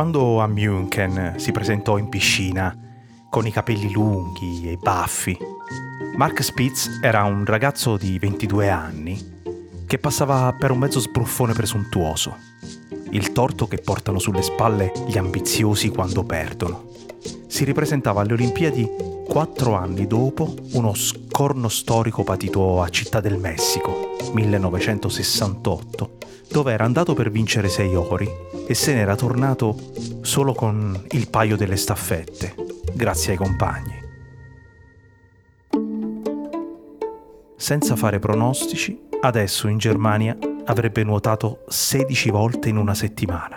Quando a München si presentò in piscina, con i capelli lunghi e baffi, Mark Spitz era un ragazzo di 22 anni che passava per un mezzo sbruffone presuntuoso, il torto che portano sulle spalle gli ambiziosi quando perdono. Si ripresentava alle Olimpiadi quattro anni dopo uno scorno storico patito a Città del Messico, 1968, dove era andato per vincere sei ori e se n'era tornato solo con il paio delle staffette, grazie ai compagni. Senza fare pronostici, adesso in Germania avrebbe nuotato 16 volte in una settimana.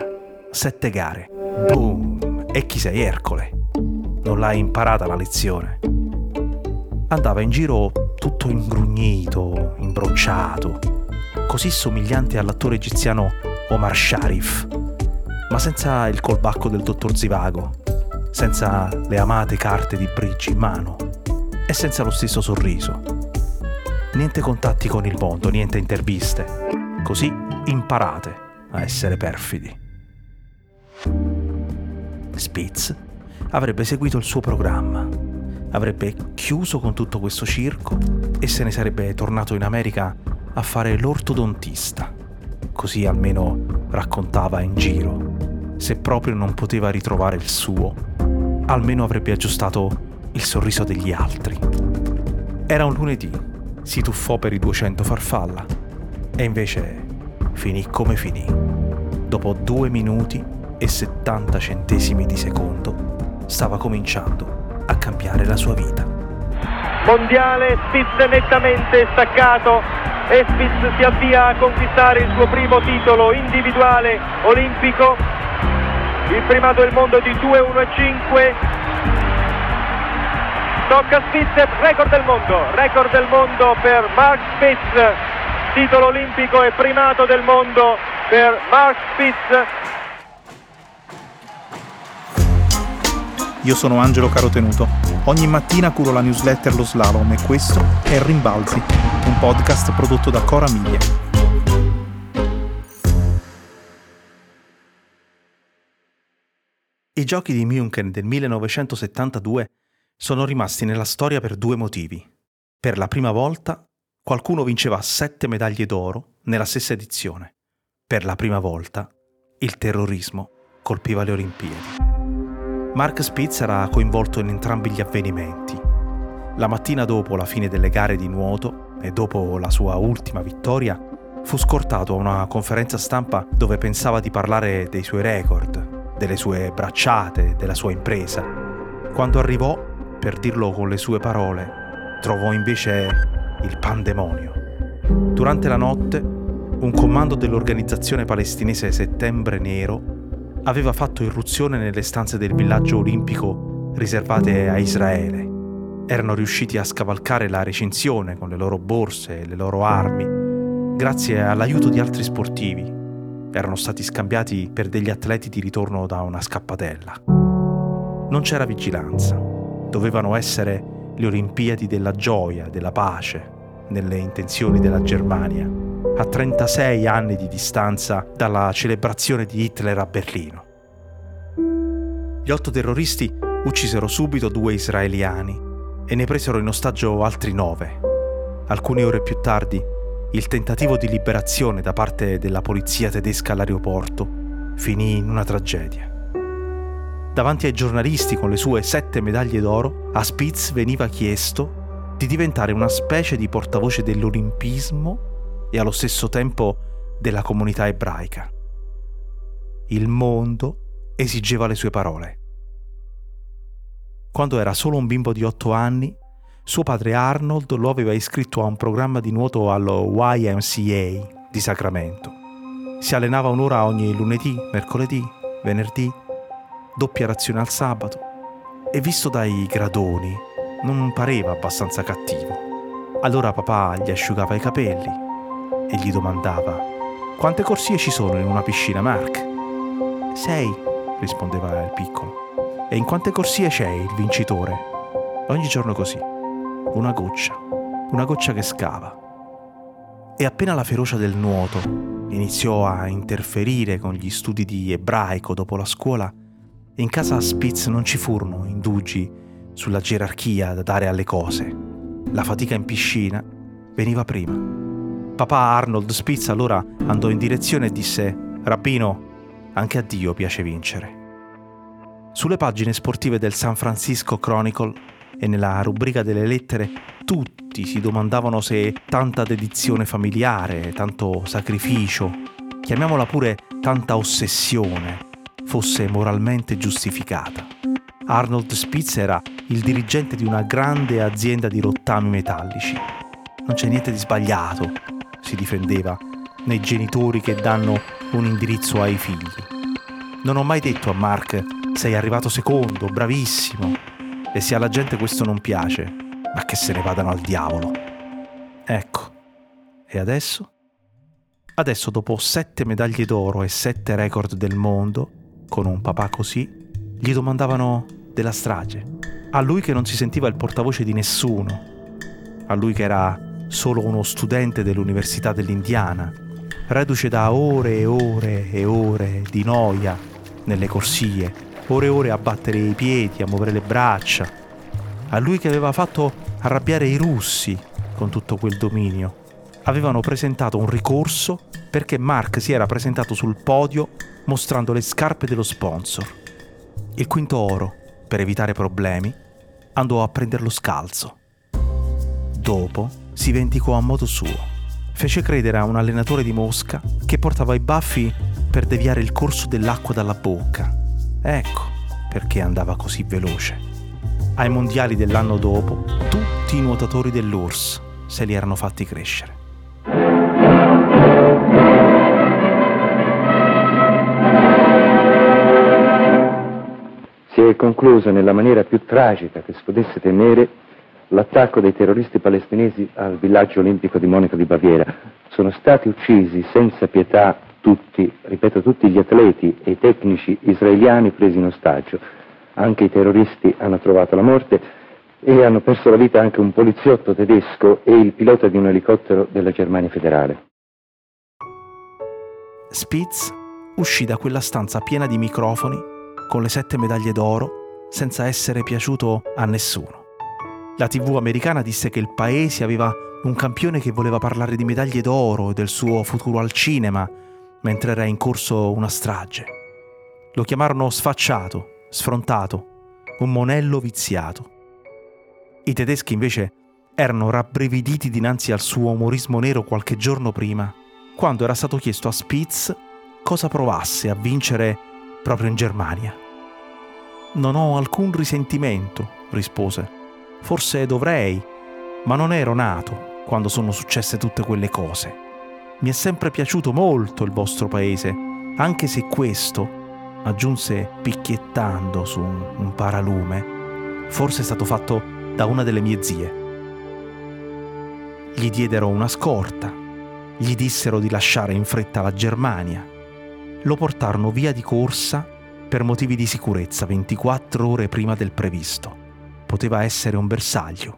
Sette gare. Boom! E chi sei Ercole? Non l'hai imparata la lezione. Andava in giro tutto ingrugnito, imbrocciato, così somigliante all'attore egiziano Omar Sharif, ma senza il colbacco del dottor Zivago, senza le amate carte di bridge in mano e senza lo stesso sorriso. Niente contatti con il mondo, niente interviste. Così imparate a essere perfidi. Spitz avrebbe seguito il suo programma, avrebbe chiuso con tutto questo circo e se ne sarebbe tornato in America a fare l'ortodontista. Così almeno raccontava in giro. Se proprio non poteva ritrovare il suo, almeno avrebbe aggiustato il sorriso degli altri. Era un lunedì, si tuffò per i 200 farfalla e invece finì come finì. Dopo due minuti e 70 centesimi di secondo stava cominciando a cambiare la sua vita. Mondiale, Spitz nettamente staccato e Spitz si avvia a conquistare il suo primo titolo individuale olimpico, il primato del mondo di 2-1-5. Tocca Spitz, record del mondo, record del mondo per Mark Spitz, titolo olimpico e primato del mondo per Mark Spitz. Io sono Angelo Carotenuto. Ogni mattina curo la newsletter Lo Slalom e questo è Rimbalzi, un podcast prodotto da Cora Miglia. I giochi di München del 1972 sono rimasti nella storia per due motivi. Per la prima volta qualcuno vinceva sette medaglie d'oro nella stessa edizione. Per la prima volta il terrorismo colpiva le Olimpiadi. Mark Spitz era coinvolto in entrambi gli avvenimenti. La mattina dopo la fine delle gare di nuoto e dopo la sua ultima vittoria, fu scortato a una conferenza stampa dove pensava di parlare dei suoi record, delle sue bracciate, della sua impresa. Quando arrivò, per dirlo con le sue parole, trovò invece il pandemonio. Durante la notte, un comando dell'organizzazione palestinese Settembre Nero aveva fatto irruzione nelle stanze del villaggio olimpico riservate a Israele. Erano riusciti a scavalcare la recinzione con le loro borse e le loro armi, grazie all'aiuto di altri sportivi. Erano stati scambiati per degli atleti di ritorno da una scappatella. Non c'era vigilanza. Dovevano essere le Olimpiadi della gioia, della pace, nelle intenzioni della Germania a 36 anni di distanza dalla celebrazione di Hitler a Berlino. Gli otto terroristi uccisero subito due israeliani e ne presero in ostaggio altri nove. Alcune ore più tardi, il tentativo di liberazione da parte della polizia tedesca all'aeroporto finì in una tragedia. Davanti ai giornalisti con le sue sette medaglie d'oro, a Spitz veniva chiesto di diventare una specie di portavoce dell'olimpismo e allo stesso tempo della comunità ebraica. Il mondo esigeva le sue parole. Quando era solo un bimbo di otto anni, suo padre Arnold lo aveva iscritto a un programma di nuoto allo YMCA di Sacramento. Si allenava un'ora ogni lunedì, mercoledì, venerdì, doppia razione al sabato e visto dai gradoni non pareva abbastanza cattivo. Allora papà gli asciugava i capelli, e gli domandava quante corsie ci sono in una piscina, Mark? Sei, rispondeva il piccolo. E in quante corsie c'è il vincitore? Ogni giorno così. Una goccia, una goccia che scava. E appena la ferocia del nuoto iniziò a interferire con gli studi di ebraico dopo la scuola in casa Spitz non ci furono indugi sulla gerarchia da dare alle cose. La fatica in piscina veniva prima. Papà Arnold Spitz allora andò in direzione e disse Rabbino, anche a Dio piace vincere. Sulle pagine sportive del San Francisco Chronicle e nella rubrica delle lettere tutti si domandavano se tanta dedizione familiare, tanto sacrificio, chiamiamola pure tanta ossessione, fosse moralmente giustificata. Arnold Spitz era il dirigente di una grande azienda di rottami metallici. Non c'è niente di sbagliato, si difendeva, nei genitori che danno un indirizzo ai figli. Non ho mai detto a Mark sei arrivato secondo, bravissimo. E se alla gente questo non piace, ma che se ne vadano al diavolo. Ecco. E adesso? Adesso, dopo sette medaglie d'oro e sette record del mondo, con un papà così, gli domandavano della strage. A lui che non si sentiva il portavoce di nessuno. A lui che era solo uno studente dell'Università dell'Indiana, reduce da ore e ore e ore di noia nelle corsie, ore e ore a battere i piedi, a muovere le braccia. A lui che aveva fatto arrabbiare i russi con tutto quel dominio. Avevano presentato un ricorso perché Mark si era presentato sul podio mostrando le scarpe dello sponsor. Il quinto oro, per evitare problemi, andò a prenderlo scalzo. Dopo si vendicò a modo suo. Fece credere a un allenatore di Mosca che portava i baffi per deviare il corso dell'acqua dalla bocca. Ecco perché andava così veloce. Ai mondiali dell'anno dopo, tutti i nuotatori dell'URSS se li erano fatti crescere. Si è concluso nella maniera più tragica che si potesse temere l'attacco dei terroristi palestinesi al villaggio olimpico di Monaco di Baviera. Sono stati uccisi senza pietà tutti, ripeto, tutti gli atleti e i tecnici israeliani presi in ostaggio. Anche i terroristi hanno trovato la morte e hanno perso la vita anche un poliziotto tedesco e il pilota di un elicottero della Germania federale. Spitz uscì da quella stanza piena di microfoni con le sette medaglie d'oro senza essere piaciuto a nessuno. La TV americana disse che il paese aveva un campione che voleva parlare di medaglie d'oro e del suo futuro al cinema, mentre era in corso una strage. Lo chiamarono sfacciato, sfrontato, un monello viziato. I tedeschi invece erano rabbrividiti dinanzi al suo umorismo nero qualche giorno prima, quando era stato chiesto a Spitz cosa provasse a vincere proprio in Germania. Non ho alcun risentimento, rispose Forse dovrei, ma non ero nato quando sono successe tutte quelle cose. Mi è sempre piaciuto molto il vostro paese, anche se questo, aggiunse picchiettando su un, paralume, forse è stato fatto da una delle mie zie. Gli diedero una scorta, gli dissero di lasciare in fretta la Germania, lo portarono via di corsa per motivi di sicurezza 24 ore prima del previsto poteva essere un bersaglio.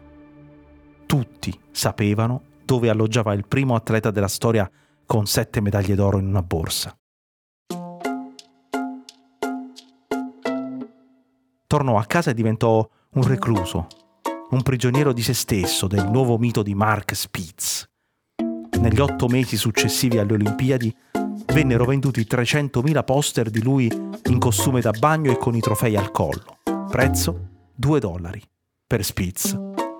Tutti sapevano dove alloggiava il primo atleta della storia con sette medaglie d'oro in una borsa. Tornò a casa e diventò un recluso, un prigioniero di se stesso del nuovo mito di Mark Spitz. Negli otto mesi successivi alle Olimpiadi vennero venduti 300.000 poster di lui in costume da bagno e con i trofei al collo. Prezzo 2 dollari. Per Spitz,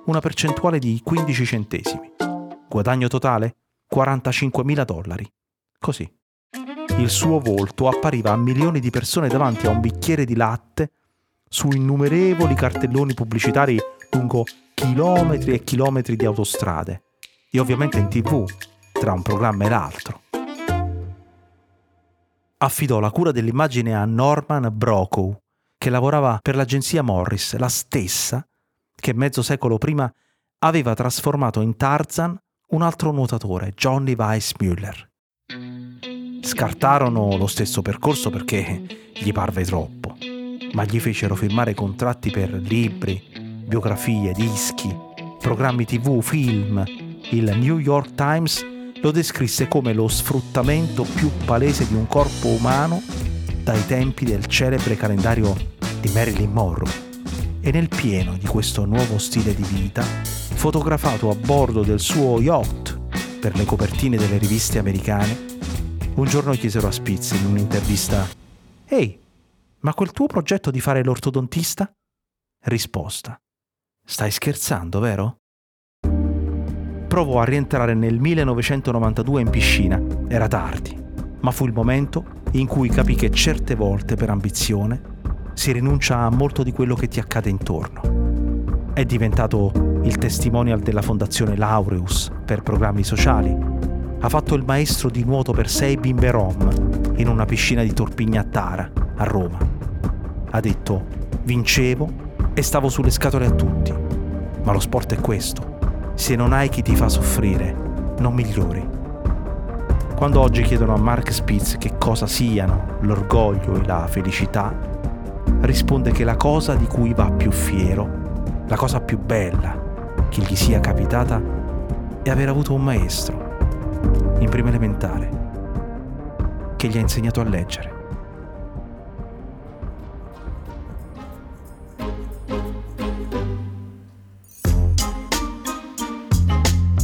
una percentuale di 15 centesimi. Guadagno totale 45.000 dollari. Così. Il suo volto appariva a milioni di persone davanti a un bicchiere di latte su innumerevoli cartelloni pubblicitari lungo chilometri e chilometri di autostrade e ovviamente in tv tra un programma e l'altro. Affidò la cura dell'immagine a Norman Brokow, che lavorava per l'agenzia Morris, la stessa che mezzo secolo prima aveva trasformato in Tarzan un altro nuotatore, Johnny Weissmuller. Scartarono lo stesso percorso perché gli parve troppo, ma gli fecero firmare contratti per libri, biografie, dischi, programmi tv, film. Il New York Times lo descrisse come lo sfruttamento più palese di un corpo umano dai tempi del celebre calendario di Marilyn Monroe. E nel pieno di questo nuovo stile di vita, fotografato a bordo del suo yacht per le copertine delle riviste americane, un giorno chiesero a Spitz in un'intervista Ehi, ma quel tuo progetto di fare l'ortodontista? Risposta. Stai scherzando, vero? Provò a rientrare nel 1992 in piscina. Era tardi, ma fu il momento in cui capì che certe volte per ambizione si rinuncia a molto di quello che ti accade intorno. È diventato il testimonial della fondazione Laureus per programmi sociali. Ha fatto il maestro di nuoto per sei bimbe rom in una piscina di Torpigna a Tara, a Roma. Ha detto, vincevo e stavo sulle scatole a tutti. Ma lo sport è questo. Se non hai chi ti fa soffrire, non migliori. Quando oggi chiedono a Mark Spitz che cosa siano l'orgoglio e la felicità, risponde che la cosa di cui va più fiero, la cosa più bella che gli sia capitata, è aver avuto un maestro, in prima elementare, che gli ha insegnato a leggere.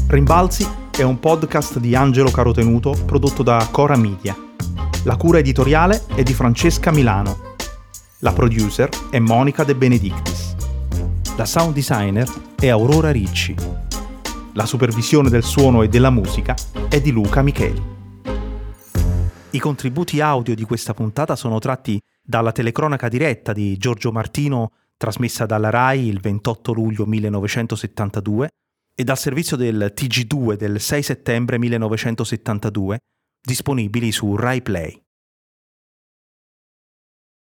Rimbalzi è un podcast di Angelo Carotenuto prodotto da Cora Media. La cura editoriale è di Francesca Milano. La producer è Monica De Benedictis. La sound designer è Aurora Ricci. La supervisione del suono e della musica è di Luca Micheli. I contributi audio di questa puntata sono tratti dalla telecronaca diretta di Giorgio Martino trasmessa dalla RAI il 28 luglio 1972 e dal servizio del TG2 del 6 settembre 1972, disponibili su Rai Play.